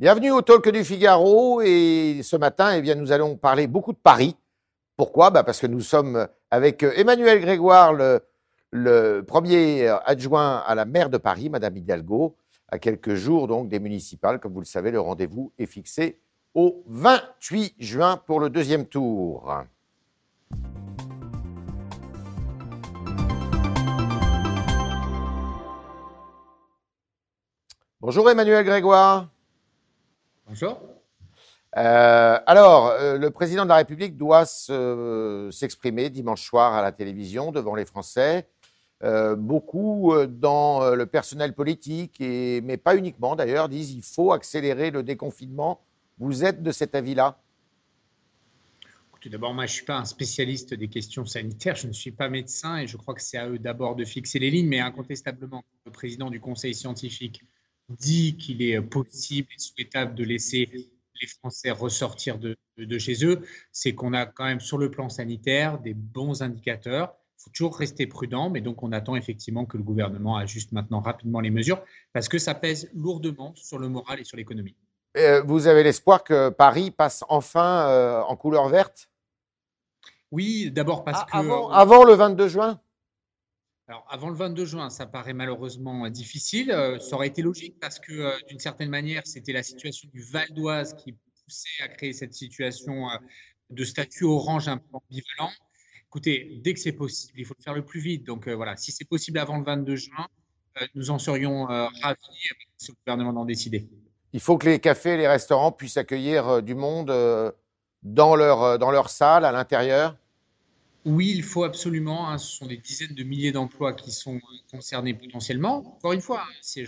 Bienvenue au Talk du Figaro et ce matin, eh bien, nous allons parler beaucoup de Paris. Pourquoi? Bah Parce que nous sommes avec Emmanuel Grégoire, le, le, premier adjoint à la maire de Paris, Madame Hidalgo, à quelques jours donc des municipales. Comme vous le savez, le rendez-vous est fixé au 28 juin pour le deuxième tour. Bonjour Emmanuel Grégoire. Bonjour. Euh, alors, euh, le président de la République doit s'exprimer dimanche soir à la télévision devant les Français. Euh, beaucoup dans le personnel politique, et, mais pas uniquement d'ailleurs, disent qu'il faut accélérer le déconfinement. Vous êtes de cet avis-là? Tout d'abord, moi, je ne suis pas un spécialiste des questions sanitaires, je ne suis pas médecin et je crois que c'est à eux d'abord de fixer les lignes, mais incontestablement, le président du Conseil scientifique dit qu'il est possible et souhaitable de laisser les Français ressortir de, chez eux, c'est qu'on a quand même sur le plan sanitaire des bons indicateurs. Il faut toujours rester prudent, mais donc on attend effectivement que le gouvernement ajuste maintenant rapidement les mesures parce que ça pèse lourdement sur le moral et sur l'économie. Euh, vous avez l'espoir que Paris passe enfin euh, en couleur verte? Oui, d'abord parce ah, que. avant le 22 juin? Alors, avant le 22 juin, ça paraît malheureusement euh, difficile. Euh, ça aurait été logique parce que, euh, d'une certaine manière, c'était la situation du Val d'Oise qui poussait à créer cette situation de statut orange un peu ambivalent. Écoutez, dès que c'est possible, il faut le faire le plus vite. Donc voilà, si c'est possible avant le 22 juin, nous en serions ravis si le gouvernement d'en décider. Il faut que les cafés et les restaurants puissent accueillir du monde dans leur, dans leur salle, à l'intérieur oui, il faut absolument. Hein, ce sont des dizaines de milliers d'emplois qui sont concernés potentiellement. Encore une fois, hein, c'est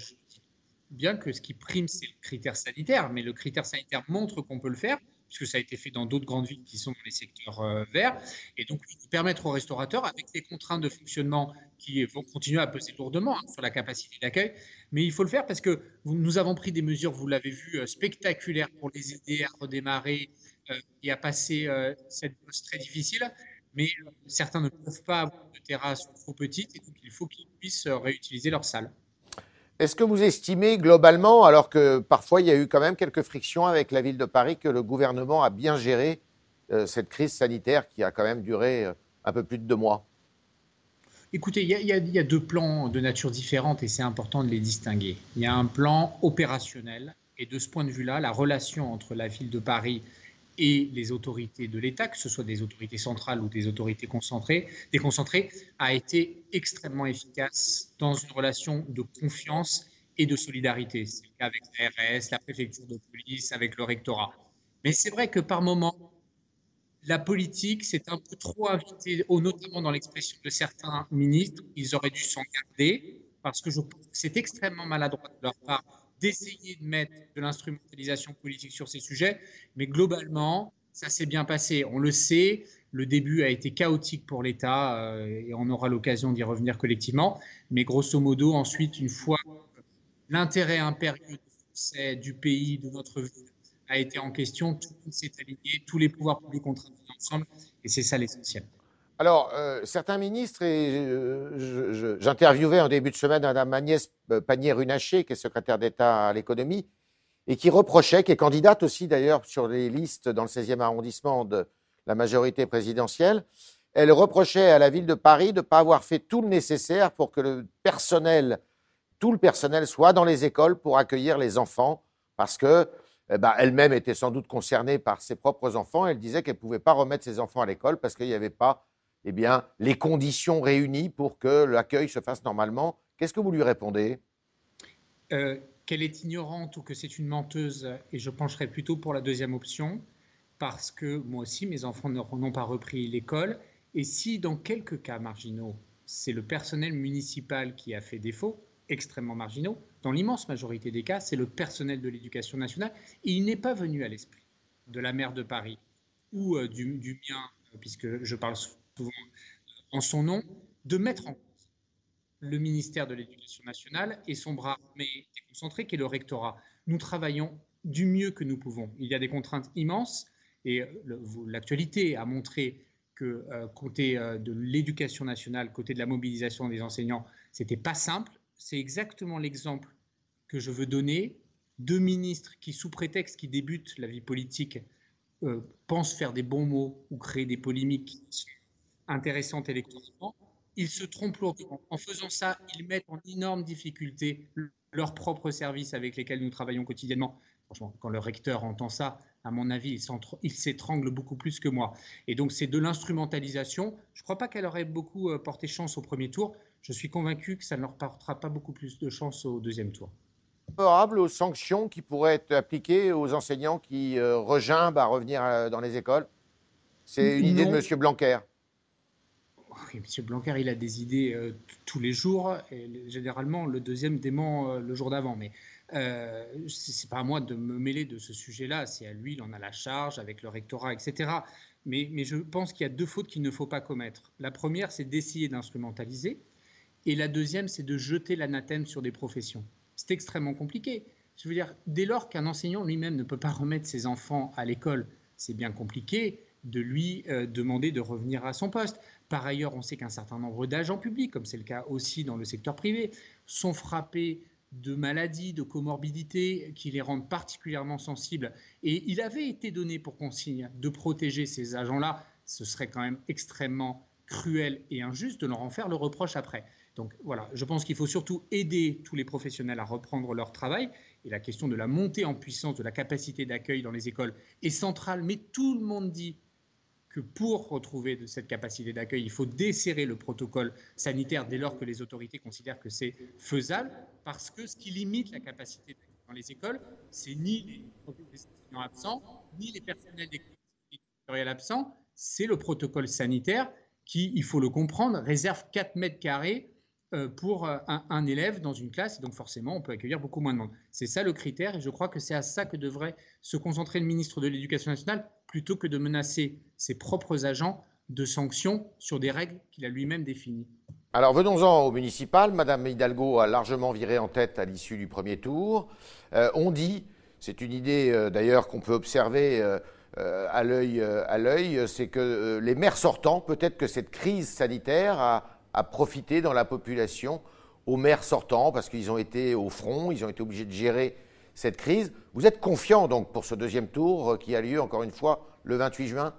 bien que ce qui prime, c'est le critère sanitaire, mais le critère sanitaire montre qu'on peut le faire, puisque ça a été fait dans d'autres grandes villes qui sont dans les secteurs euh, verts. Et donc, permettre aux restaurateurs, avec les contraintes de fonctionnement qui vont continuer à peser lourdement hein, sur la capacité d'accueil, mais il faut le faire parce que nous avons pris des mesures, vous l'avez vu, euh, spectaculaires pour les aider à redémarrer euh, et à passer cette pause très difficile mais euh, certains ne peuvent pas avoir de terrasse trop petite et donc il faut qu'ils puissent euh, réutiliser leur salle. Est-ce que vous estimez globalement, alors que parfois il y a eu quand même quelques frictions avec la ville de Paris, que le gouvernement a bien géré euh, cette crise sanitaire qui a quand même duré un peu plus de deux mois? Écoutez, il y, y, a deux plans de nature différente et c'est important de les distinguer. Il y a un plan opérationnel et de ce point de vue-là, la relation entre la ville de Paris et les autorités de l'État, que ce soit des autorités centrales ou des autorités concentrées, déconcentrées, a été extrêmement efficace dans une relation de confiance et de solidarité. C'est le cas avec l'ARS, la préfecture de police, avec le rectorat. Mais c'est vrai que par moments, la politique s'est un peu trop invitée, notamment dans l'expression de certains ministres. Ils auraient dû s'en garder parce que c'est extrêmement maladroit de leur part d'essayer de mettre de l'instrumentalisation politique sur ces sujets, mais globalement, ça s'est bien passé. On le sait, le début a été chaotique pour l'État euh, et on aura l'occasion d'y revenir collectivement, mais grosso modo, ensuite, une fois l'intérêt impérieux du pays, de notre vie, a été en question, tout le monde s'est aligné, tous les pouvoirs publics ont travaillé ensemble, et c'est ça l'essentiel. Alors, euh, certains ministres, et euh, j'interviewais en début de semaine Mme Agnès Pannier-Runacher, qui est secrétaire d'État à l'économie, et qui reprochait, qui est candidate aussi d'ailleurs sur les listes dans le 16e arrondissement de la majorité présidentielle, elle reprochait à la ville de Paris de ne pas avoir fait tout le nécessaire pour que le personnel, tout le personnel soit dans les écoles pour accueillir les enfants, parce que eh ben, elle-même était sans doute concernée par ses propres enfants. Elle disait qu'elle ne pouvait pas remettre ses enfants à l'école parce qu'il n'y avait pas eh bien, les conditions réunies pour que l'accueil se fasse normalement. Qu'est-ce que vous lui répondez? Euh, Qu'elle est ignorante ou que c'est une menteuse, et je pencherai plutôt pour la deuxième option, parce que moi aussi, mes enfants n'ont pas repris l'école. Et si, dans quelques cas marginaux, c'est le personnel municipal qui a fait défaut, extrêmement marginaux, dans l'immense majorité des cas, c'est le personnel de l'éducation nationale. Et il n'est pas venu à l'esprit de la maire de Paris ou euh, du, du, mien, puisque je parle en son nom, de mettre en le ministère de l'Éducation nationale et son bras armé déconcentré qui est le rectorat. Nous travaillons du mieux que nous pouvons. Il y a des contraintes immenses et l'actualité a montré que euh, côté euh, de l'éducation nationale, côté de la mobilisation des enseignants, c'était pas simple. C'est exactement l'exemple que je veux donner deux ministres qui, sous prétexte qu'ils débutent la vie politique, euh, pensent faire des bons mots ou créer des polémiques intéressantes électoralement, ils se trompent lourdement. En faisant ça, ils mettent en énorme difficulté leurs propres services avec lesquels nous travaillons quotidiennement. Franchement, quand le recteur entend ça, à mon avis, il s'étrangle beaucoup plus que moi. Et donc, c'est de l'instrumentalisation. Je ne crois pas qu'elle aurait beaucoup euh, porté chance au premier tour. Je suis convaincu que ça ne leur portera pas beaucoup plus de chance au deuxième tour. Favorable aux sanctions qui pourraient être appliquées aux enseignants qui euh, regimbent à revenir euh, dans les écoles? C'est une idée de M. Blanquer. M. Blanquer, il a des idées euh, tous les jours, généralement, le deuxième dément le jour d'avant. Mais euh, ce n'est pas à moi de me mêler de ce sujet-là, c'est à lui, il en a la charge avec le rectorat, etc. Mais, mais je pense qu'il y a deux fautes qu'il ne faut pas commettre. La première, c'est d'essayer d'instrumentaliser, et la deuxième, c'est de jeter l'anathème sur des professions. C'est extrêmement compliqué. Je veux dire, dès lors qu'un enseignant lui-même ne peut pas remettre ses enfants à l'école, c'est bien compliqué de lui euh, demander de revenir à son poste. Par ailleurs, on sait qu'un certain nombre d'agents publics, comme c'est le cas aussi dans le secteur privé, sont frappés de maladies, de comorbidités qui les rendent particulièrement sensibles. Et il avait été donné pour consigne de protéger ces agents-là. Ce serait quand même extrêmement cruel et injuste de leur en faire le reproche après. Donc voilà, je pense qu'il faut surtout aider tous les professionnels à reprendre leur travail. Et la question de la montée en puissance de la capacité d'accueil dans les écoles est centrale, mais tout le monde dit que pour retrouver de cette capacité d'accueil, il faut desserrer le protocole sanitaire dès lors que les autorités considèrent que c'est faisable, parce que ce qui limite la capacité dans les écoles, c'est ni les enseignants absents, ni les personnels des collectivités absents, c'est le protocole sanitaire qui, il faut le comprendre, réserve 4 mètres carrés pour euh, un, élève dans une classe, donc forcément, on peut accueillir beaucoup moins de monde. C'est ça le critère, et je crois que c'est à ça que devrait se concentrer le ministre de l'Éducation nationale, plutôt que de menacer ses propres agents de sanctions sur des règles qu'il a lui-même définies. Alors venons-en au municipal. Madame Hidalgo a largement viré en tête à l'issue du premier tour. Euh, on dit, c'est une idée d'ailleurs qu'on peut observer à l'œil, c'est que les maires sortants, peut-être que cette crise sanitaire a à profiter dans la population aux maires sortants parce qu'ils ont été au front, ils ont été obligés de gérer cette crise. Vous êtes confiant donc pour ce deuxième tour euh, qui a lieu encore une fois le 28 juin?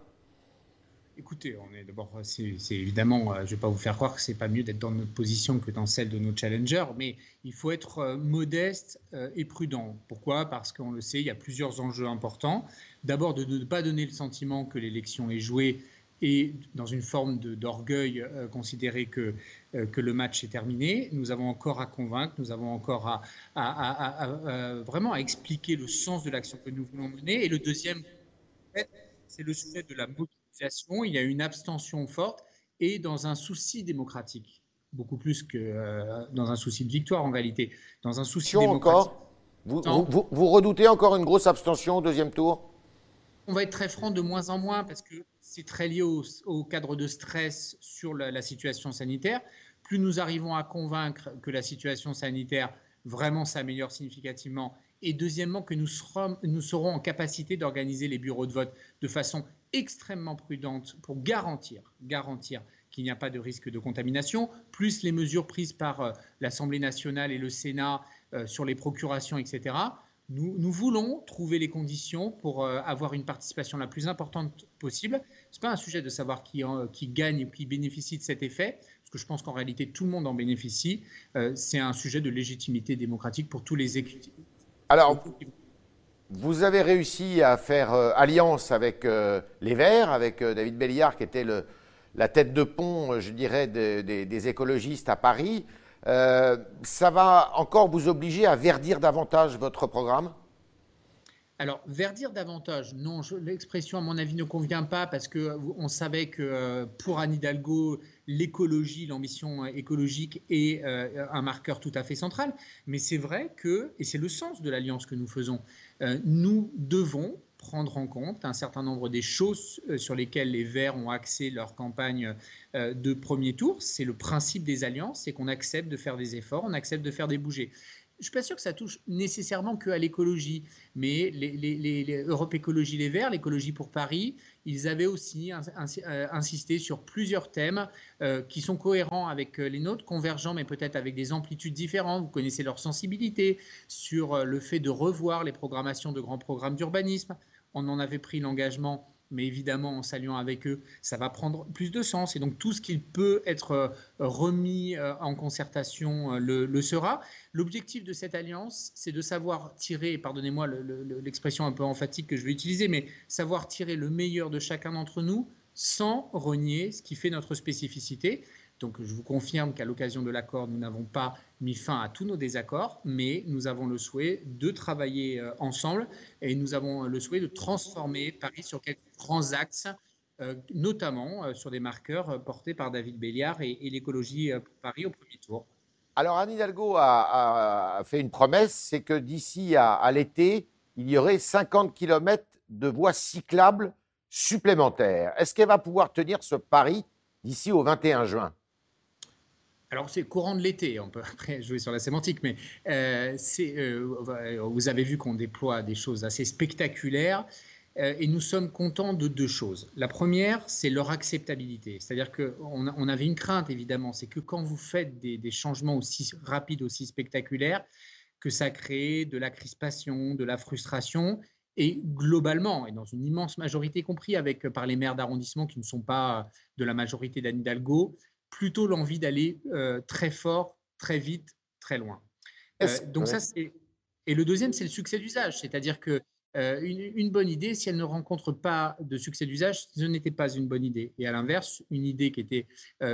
Écoutez, on est d'abord, c'est évidemment, euh, je ne vais pas vous faire croire que c'est pas mieux d'être dans notre position que dans celle de nos challengers, mais il faut être euh, modeste et prudent. Pourquoi? Parce qu'on le sait, il y a plusieurs enjeux importants. D'abord, de ne pas donner le sentiment que l'élection est jouée et dans une forme d'orgueil, euh, considérer que, euh, que le match est terminé. Nous avons encore à convaincre, nous avons encore à, à, vraiment à expliquer le sens de l'action que nous voulons mener. Et le deuxième, c'est le sujet de la mobilisation. Il y a une abstention forte et dans un souci démocratique, beaucoup plus que euh, dans un souci de victoire en réalité, dans un souci démocratique. Encore vous, vous, vous redoutez encore une grosse abstention au deuxième tour? On va être très franc de moins en moins parce que c'est très lié au, cadre de stress sur la, situation sanitaire. Plus nous arrivons à convaincre que la situation sanitaire vraiment s'améliore significativement, et deuxièmement que nous serons, nous serons en capacité d'organiser les bureaux de vote de façon extrêmement prudente pour garantir, garantir qu'il n'y a pas de risque de contamination, plus les mesures prises par euh, l'Assemblée nationale et le Sénat euh, sur les procurations, etc. Nous, voulons trouver les conditions pour euh, avoir une participation la plus importante possible. Ce n'est pas un sujet de savoir qui, qui gagne ou qui bénéficie de cet effet, parce que je pense qu'en réalité tout le monde en bénéficie. Euh, c'est un sujet de légitimité démocratique pour tous les équipes. Alors, vous avez réussi à faire euh, alliance avec les Verts, avec David Belliard, qui était le, la tête de pont, je dirais, des écologistes à Paris. Euh, ça va encore vous obliger à verdir davantage votre programme? Alors, verdir davantage, non, l'expression à mon avis ne convient pas parce qu'on savait que euh, pour Anne Hidalgo, l'écologie, l'ambition écologique est euh, un marqueur tout à fait central. Mais c'est vrai que, et c'est le sens de l'alliance que nous faisons, nous devons prendre en compte un certain nombre des choses euh, sur lesquelles les Verts ont axé leur campagne euh, de premier tour. C'est le principe des alliances, c'est qu'on accepte de faire des efforts, on accepte de faire des bougées. je ne suis pas sûr que ça touche nécessairement que à l'écologie, mais les, les, Europe Écologie Les Verts, l'écologie pour Paris, ils avaient aussi euh, insisté sur plusieurs thèmes qui sont cohérents avec les nôtres, convergents, mais peut-être avec des amplitudes différentes. Vous connaissez leur sensibilité sur le fait de revoir les programmations de grands programmes d'urbanisme. On en avait pris l'engagement mais évidemment en saluant avec eux, ça va prendre plus de sens. Et donc tout ce qui peut être euh, remis euh, en concertation euh, le, sera. L'objectif de cette alliance, c'est de savoir tirer, pardonnez-moi l'expression un peu emphatique que je vais utiliser, mais savoir tirer le meilleur de chacun d'entre nous sans renier ce qui fait notre spécificité. Donc je vous confirme qu'à l'occasion de l'accord, nous n'avons pas mis fin à tous nos désaccords, mais nous avons le souhait de travailler euh, ensemble et nous avons le souhait de transformer Paris sur quelques grands axes, euh, notamment euh, sur des marqueurs portés par David Béliard et, l'écologie Paris au premier tour. Alors Anne Hidalgo a, fait une promesse, c'est que d'ici à, l'été, il y aurait 50 km de voies cyclables supplémentaires. Est-ce qu'elle va pouvoir tenir ce pari d'ici au 21 juin? Alors c'est courant de l'été, on peut après jouer sur la sémantique, mais euh, euh, vous avez vu qu'on déploie des choses assez spectaculaires euh, et nous sommes contents de deux choses. La première, c'est leur acceptabilité. C'est-à-dire qu'on on avait une crainte, évidemment, c'est que quand vous faites des, changements aussi rapides, aussi spectaculaires, que ça crée de la crispation, de la frustration. Et globalement, et dans une immense majorité, compris avec par les maires d'arrondissement qui ne sont pas de la majorité d'Anne Hidalgo, plutôt l'envie d'aller euh, très fort, très vite, très loin. Euh, donc ça, c'est... Et le deuxième, c'est le succès d'usage, c'est-à-dire que euh, une, bonne idée, si elle ne rencontre pas de succès d'usage, ce n'était pas une bonne idée. Et à l'inverse, une idée qui était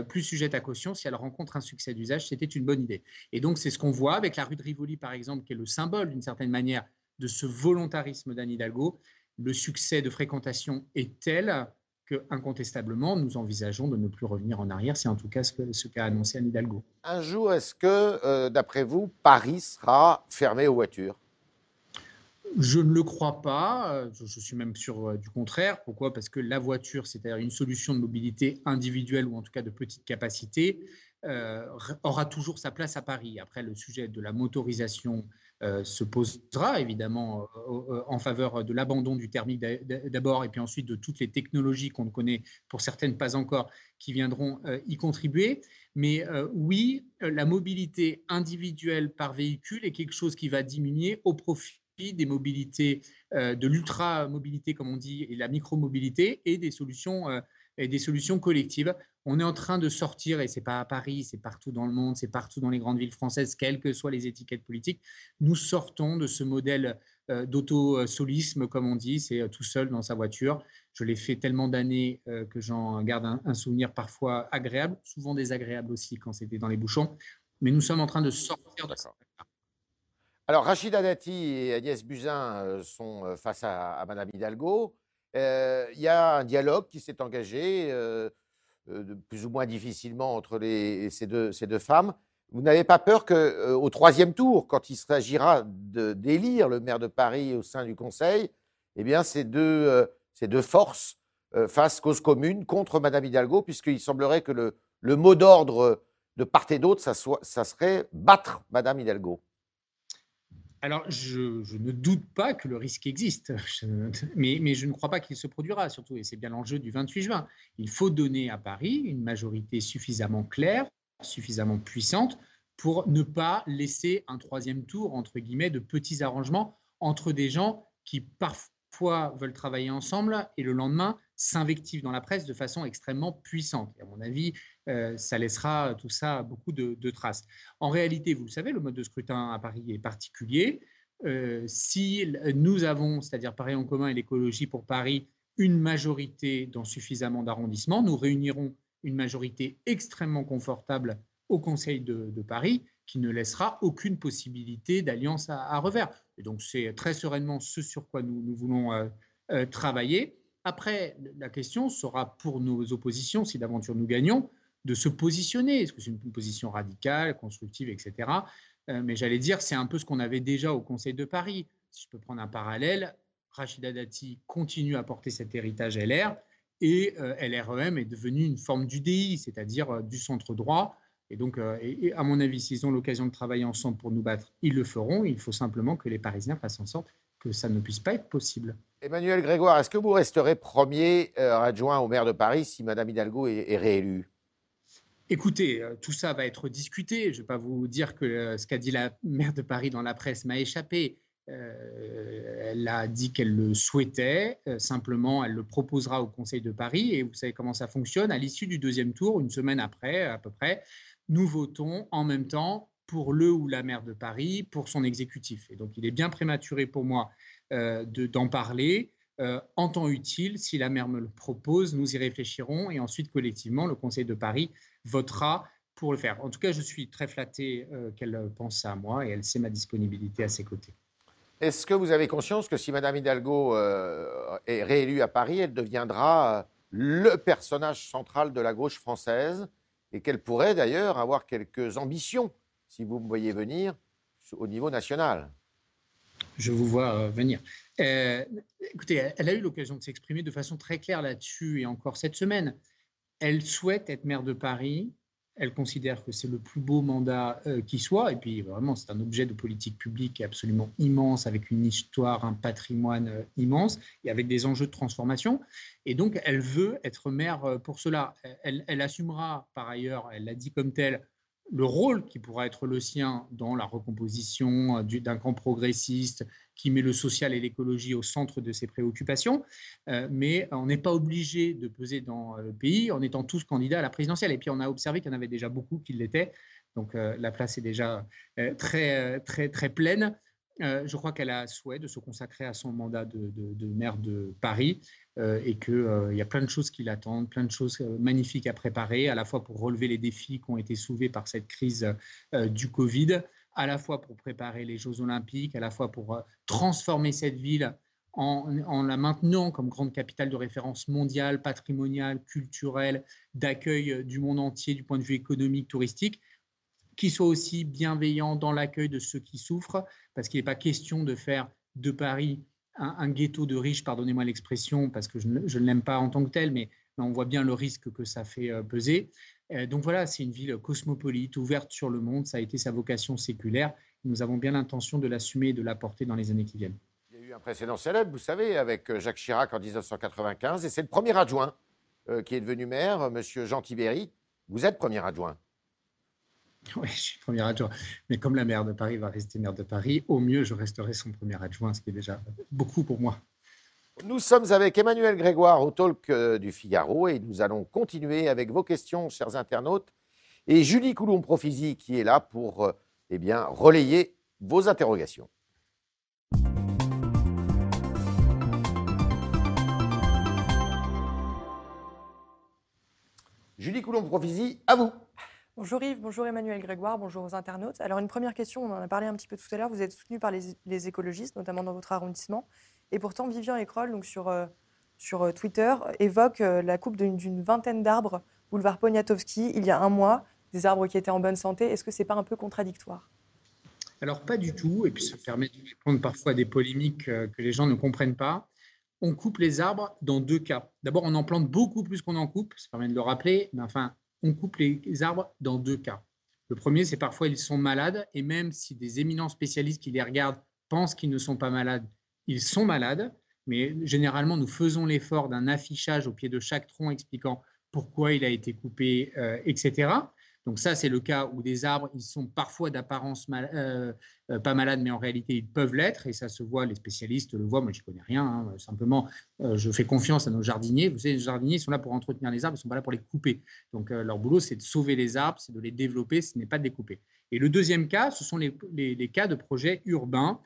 plus sujette à caution, si elle rencontre un succès d'usage, c'était une bonne idée. Et donc, c'est ce qu'on voit avec la rue de Rivoli, par exemple, qui est le symbole, d'une certaine manière, de ce volontarisme d'Anne Hidalgo. Le succès de fréquentation est tel que incontestablement, nous envisageons de ne plus revenir en arrière. C'est en tout cas ce qu'a annoncé Anne Hidalgo. Un jour, est-ce que, euh, d'après vous, Paris sera fermé aux voitures? Je ne le crois pas. Je suis même sûr euh, du contraire. Pourquoi? Parce que la voiture, c'est-à-dire une solution de mobilité individuelle ou en tout cas de petite capacité, euh, aura toujours sa place à Paris. Après, le sujet de la motorisation se posera évidemment euh, en faveur de l'abandon du thermique d'abord et puis ensuite de toutes les technologies qu'on connaît, pour certaines pas encore, qui viendront y contribuer. Mais oui, la mobilité individuelle par véhicule est quelque chose qui va diminuer au profit des mobilités, de l'ultra-mobilité, comme on dit, et la micro-mobilité, et des solutions et des solutions collectives. On est en train de sortir, et c'est pas à Paris, c'est partout dans le monde, c'est partout dans les grandes villes françaises, quelles que soient les étiquettes politiques. Nous sortons de ce modèle euh, d'auto-solisme, comme on dit, c'est euh, tout seul dans sa voiture. Je l'ai fait tellement d'années euh, que j'en garde un, souvenir parfois agréable, souvent désagréable aussi quand c'était dans les bouchons. Mais nous sommes en train de sortir de ça. Alors, Rachida Dati et Agnès Buzyn sont face à, à Madame Hidalgo. Euh, il y a un dialogue qui s'est engagé, euh, euh, plus ou moins difficilement, entre ces, deux, femmes. Vous n'avez pas peur qu'au troisième tour, quand il s'agira d'élire le maire de Paris au sein du Conseil, eh bien, ces deux, ces deux forces fassent cause commune contre Madame Hidalgo, puisqu'il semblerait que le, le mot d'ordre de part et d'autre, ça, ça serait battre Madame Hidalgo. Alors, je, ne doute pas que le risque existe, mais, je ne crois pas qu'il se produira, surtout, et c'est bien l'enjeu du 28 juin. Il faut donner à Paris une majorité suffisamment claire, suffisamment puissante, pour ne pas laisser un troisième tour, entre guillemets, de petits arrangements entre des gens qui parfois veulent travailler ensemble et le lendemain s'invectivent dans la presse de façon extrêmement puissante. Et à mon avis, euh, ça laissera tout ça beaucoup de, traces. En réalité, vous le savez, le mode de scrutin à Paris est particulier. Euh, si nous avons, c'est-à-dire Paris en commun et l'écologie pour Paris, une majorité dans suffisamment d'arrondissements, nous réunirons une majorité extrêmement confortable au Conseil de, Paris qui ne laissera aucune possibilité d'alliance à, revers. Et donc c'est très sereinement ce sur quoi nous, voulons euh, travailler. Après, la question sera pour nos oppositions, si d'aventure nous gagnons, de se positionner. Est-ce que c'est une position radicale, constructive, etc. Euh, mais j'allais dire, c'est un peu ce qu'on avait déjà au Conseil de Paris. Si je peux prendre un parallèle, Rachida Dati continue à porter cet héritage LR et euh, LREM est devenu une forme d'UDI, c'est-à-dire euh, du centre droit, Et donc, à mon avis, s'ils ont l'occasion de travailler ensemble pour nous battre, ils le feront. Il faut simplement que les Parisiens fassent en sorte que ça ne puisse pas être possible. Emmanuel Grégoire, est-ce que vous resterez premier adjoint au maire de Paris si Madame Hidalgo est réélue? Écoutez, euh, tout ça va être discuté. Je ne vais pas vous dire que euh, ce qu'a dit la maire de Paris dans la presse m'a échappé. Euh, elle a dit qu'elle le souhaitait. simplement, elle le proposera au Conseil de Paris. Et vous savez comment ça fonctionne. À l'issue du deuxième tour, une semaine après, à peu près, nous votons en même temps pour le ou la maire de Paris, pour son exécutif. Et donc, il est bien prématuré pour moi d'en parler. en temps utile, si la maire me le propose, nous y réfléchirons et ensuite collectivement, le Conseil de Paris votera pour le faire. En tout cas, je suis très flatté euh, qu'elle pense à moi et elle sait ma disponibilité à ses côtés. Est-ce que vous avez conscience que si Mme Hidalgo euh, est réélue à Paris, elle deviendra euh, le personnage central de la gauche française et qu'elle pourrait d'ailleurs avoir quelques ambitions, si vous me voyez venir, au niveau national Je vous vois venir. écoutez, elle a eu l'occasion de s'exprimer de façon très claire là-dessus et encore cette semaine. Elle souhaite être maire de Paris. Elle considère que c'est le plus beau mandat euh, qui soit. Et puis, vraiment, c'est un objet de politique publique absolument immense, avec une histoire, un patrimoine euh, immense et avec des enjeux de transformation. Et donc, elle veut être maire euh, pour cela. Elle, elle assumera, par ailleurs, elle l'a dit comme telle, le rôle qui pourra être le sien dans la recomposition d'un camp progressiste qui met le social et l'écologie au centre de ses préoccupations. Euh, mais on n'est pas obligé de peser dans le pays en étant tous candidats à la présidentielle. Et puis on a observé qu'il y en avait déjà beaucoup qui l'étaient. Donc euh, la place est déjà euh, très, très, très pleine. je crois qu'elle a souhait de se consacrer à son mandat de maire de Paris et qu'il y a plein de choses qui l'attendent, plein de choses magnifiques à préparer, à la fois pour relever les défis qui ont été soulevés par cette crise du Covid, à la fois pour préparer les Jeux olympiques, à la fois pour euh, transformer cette ville en, la maintenant comme grande capitale de référence mondiale, patrimoniale, culturelle, d'accueil euh, du monde entier du point de vue économique, touristique, qui soit aussi bienveillant dans l'accueil de ceux qui souffrent, parce qu'il n'est pas question de faire de Paris un, ghetto de riches, pardonnez-moi l'expression, parce que je ne, l'aime pas en tant que tel, mais on voit bien le risque que ça fait euh, peser. Euh, donc voilà, c'est une ville cosmopolite, ouverte sur le monde. Ça a été sa vocation séculaire. Nous avons bien l'intention de l'assumer et de l'apporter dans les années qui viennent. Il y a eu un précédent célèbre, vous savez, avec euh, Jacques Chirac en 1995, et c'est le premier adjoint qui est devenu maire, M. Jean Tibéry. Vous êtes premier adjoint. Oui, je suis premier adjoint. Mais comme la maire de Paris va rester maire de Paris, au mieux, je resterai son premier adjoint, ce qui est déjà beaucoup pour moi. Nous sommes avec Emmanuel Grégoire au talk euh, du Figaro et nous allons continuer avec vos questions, chers internautes, et Julie Coulomb-Profisi qui est là pour euh, eh bien, relayer vos interrogations. Julie Coulomb-Profisi, à vous. Bonjour Yves, bonjour Emmanuel Grégoire, bonjour aux internautes. Alors une première question, on en a parlé un petit peu tout à l'heure, vous êtes soutenu par les, écologistes, notamment dans votre arrondissement. Et pourtant, Vivian Écrol, donc sur, euh, sur euh, Twitter, évoque euh, la coupe d'une vingtaine d'arbres boulevard Poniatowski il y a un mois, des arbres qui étaient en bonne santé. Est-ce que ce n'est pas un peu contradictoire? Alors, pas du tout. Et puis, ça permet de répondre parfois à des polémiques que les gens ne comprennent pas. On coupe les arbres dans deux cas. D'abord, on en plante beaucoup plus qu'on en coupe. Ça permet de le rappeler. Mais enfin, on coupe les arbres dans deux cas. Le premier, c'est parfois ils sont malades. Et même si des éminents spécialistes qui les regardent pensent qu'ils ne sont pas malades, ils sont malades, mais généralement, nous faisons l'effort d'un affichage au pied de chaque tronc expliquant pourquoi il a été coupé, euh, etc. Donc ça, c'est le cas où des arbres, ils sont parfois d'apparence euh, euh, pas malades, mais en réalité, ils peuvent l'être, et ça se voit, les spécialistes le voient, moi, je connais rien, hein. simplement, je fais confiance à nos jardiniers. Vous savez, les jardiniers sont là pour entretenir les arbres, ils ne sont pas là pour les couper. Donc leur boulot, c'est de sauver les arbres, c'est de les développer, ce n'est pas de les couper. Et le deuxième cas, ce sont les, les cas de projets urbains,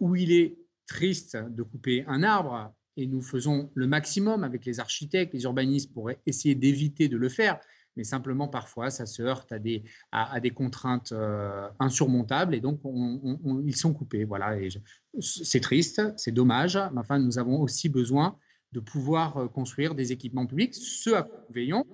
où il est triste de couper un arbre et nous faisons le maximum avec les architectes, les urbanistes pour essayer d'éviter de le faire. Mais simplement, parfois, ça se heurte à des, à, des contraintes euh, insurmontables et donc ils sont coupés. Voilà, c'est triste, c'est dommage, mais enfin, nous avons aussi besoin de pouvoir euh, construire des équipements publics. Ce à quoi veillons,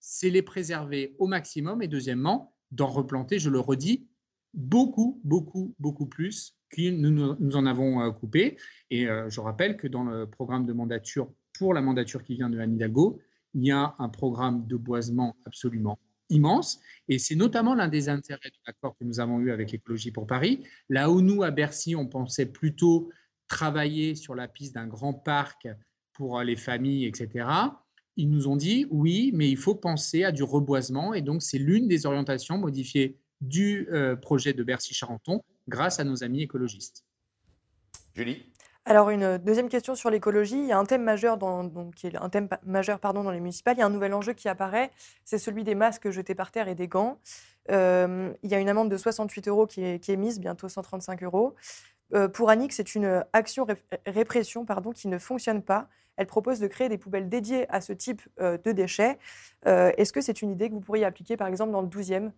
c'est les préserver au maximum et deuxièmement, d'en replanter, je le redis, beaucoup, beaucoup, beaucoup plus que nous, nous en avons euh, coupé. Et je rappelle que dans le programme de mandature, pour la mandature qui vient de Anne Hidalgo, il y a un programme de boisement absolument immense. Et c'est notamment l'un des intérêts de l'accord que nous avons eu avec Écologie pour Paris. Là où nous, à Bercy, on pensait plutôt travailler sur la piste d'un grand parc pour les familles, etc. Ils nous ont dit oui, mais il faut penser à du reboisement. Et donc, c'est l'une des orientations modifiées du euh, projet de Bercy-Charenton grâce à nos amis écologistes. Julie? Alors, une deuxième question sur l'écologie. Il y a un thème majeur dans, pardon, dans les municipales. Il y a un nouvel enjeu qui apparaît, c'est celui des masques jetés par terre et des gants. Euh, il y a une amende de 68 euros qui est, mise, bientôt 135 euros. Euh, pour Annick, c'est une action répression pardon, qui ne fonctionne pas. Elle propose de créer des poubelles dédiées à ce type euh, de déchets. Est-ce que c'est une idée que vous pourriez appliquer, par exemple, dans le 12e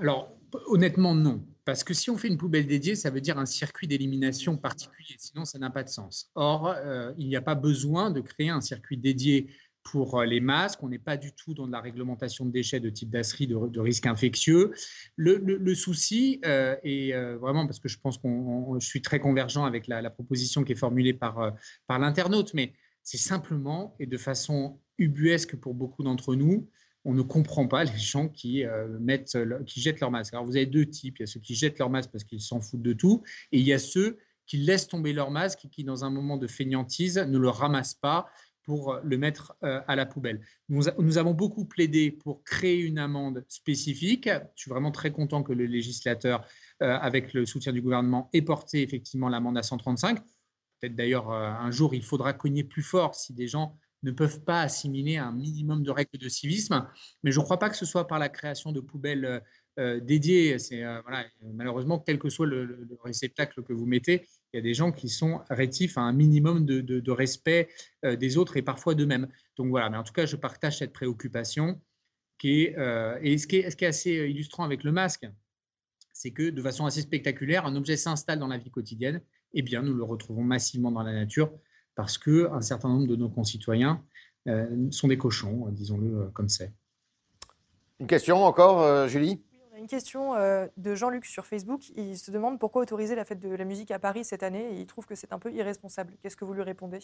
Alors, honnêtement, non. Parce que si on fait une poubelle dédiée, ça veut dire un circuit d'élimination particulier, sinon ça n'a pas de sens. Or, euh, il n'y a pas besoin de créer un circuit dédié pour euh, les masques. On n'est pas du tout dans de la réglementation de déchets de type d'asserie, de, de, risque infectieux. Le, souci, euh, et vraiment parce que je pense qu'on je suis très convergent avec la, proposition qui est formulée par, par l'internaute, mais c'est simplement et de façon ubuesque pour beaucoup d'entre nous, on ne comprend pas les gens qui, euh, mettent, qui jettent leur masque. Alors, vous avez deux types. Il y a ceux qui jettent leur masque parce qu'ils s'en foutent de tout, et il y a ceux qui laissent tomber leur masque et qui, dans un moment de fainéantise, ne le ramassent pas pour le mettre euh, à la poubelle. Nous, avons beaucoup plaidé pour créer une amende spécifique. Je suis vraiment très content que le législateur, euh, avec le soutien du gouvernement, ait porté effectivement l'amende à 135. Peut-être d'ailleurs un jour, il faudra cogner plus fort si des gens ne peuvent pas assimiler un minimum de règles de civisme. Mais je ne crois pas que ce soit par la création de poubelles euh, euh, dédiées. C'est euh, malheureusement, quel que soit le, réceptacle que vous mettez, il y a des gens qui sont rétifs à un minimum de, respect des autres et parfois d'eux-mêmes. Donc voilà, mais en tout cas, je partage cette préoccupation. Qui est, et ce qui est, assez illustrant avec le masque, c'est que de façon assez spectaculaire, un objet s'installe dans la vie quotidienne, eh bien nous le retrouvons massivement dans la nature parce qu'un certain nombre de nos concitoyens euh, sont des cochons, disons-le euh, comme c'est. Une question encore, euh, Julie? Oui, on a une question de Jean-Luc sur Facebook. Il se demande pourquoi autoriser la fête de la musique à Paris cette année et il trouve que c'est un peu irresponsable. Qu'est-ce que vous lui répondez?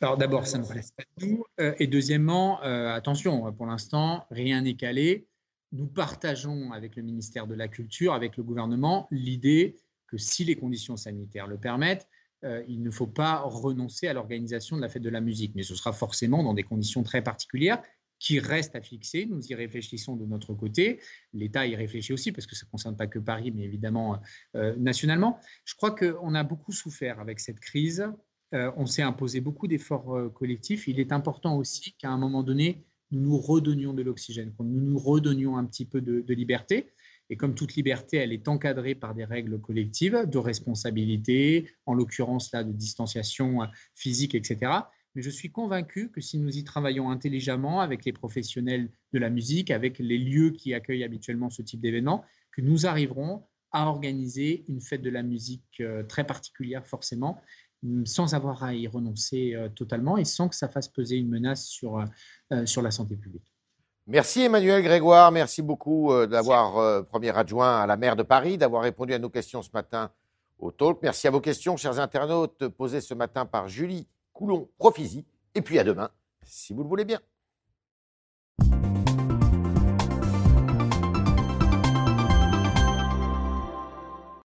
Alors d'abord, ça ne reste pas de nous. et deuxièmement, attention, pour l'instant, rien n'est calé. Nous partageons avec le ministère de la Culture, avec le gouvernement, l'idée que si les conditions sanitaires le permettent, euh, il ne faut pas renoncer à l'organisation de la fête de la musique, mais ce sera forcément dans des conditions très particulières qui restent à fixer. Nous y réfléchissons de notre côté. L'État y réfléchit aussi parce que ça ne concerne pas que Paris, mais évidemment euh, nationalement. Je crois qu'on a beaucoup souffert avec cette crise. Euh, on s'est imposé beaucoup d'efforts collectifs. Il est important aussi qu'à un moment donné, nous nous redonnions de l'oxygène, que nous nous redonnions un petit peu de liberté. Et comme toute liberté, elle est encadrée par des règles collectives de responsabilité, en l'occurrence là de distanciation euh, physique, etc. Mais je suis convaincu que si nous y travaillons intelligemment avec les professionnels de la musique, avec les lieux qui accueillent habituellement ce type d'événement, que nous arriverons à organiser une fête de la musique euh, très particulière forcément, sans avoir à y renoncer euh, totalement et sans que ça fasse peser une menace sur, sur la santé publique. Merci Emmanuel Grégoire, merci beaucoup euh, d'avoir, euh, premier adjoint à la maire de Paris, d'avoir répondu à nos questions ce matin au Talk. Merci à vos questions, chers internautes, posées ce matin par Julie Coulon-Profisi. Et puis à demain, si vous le voulez bien.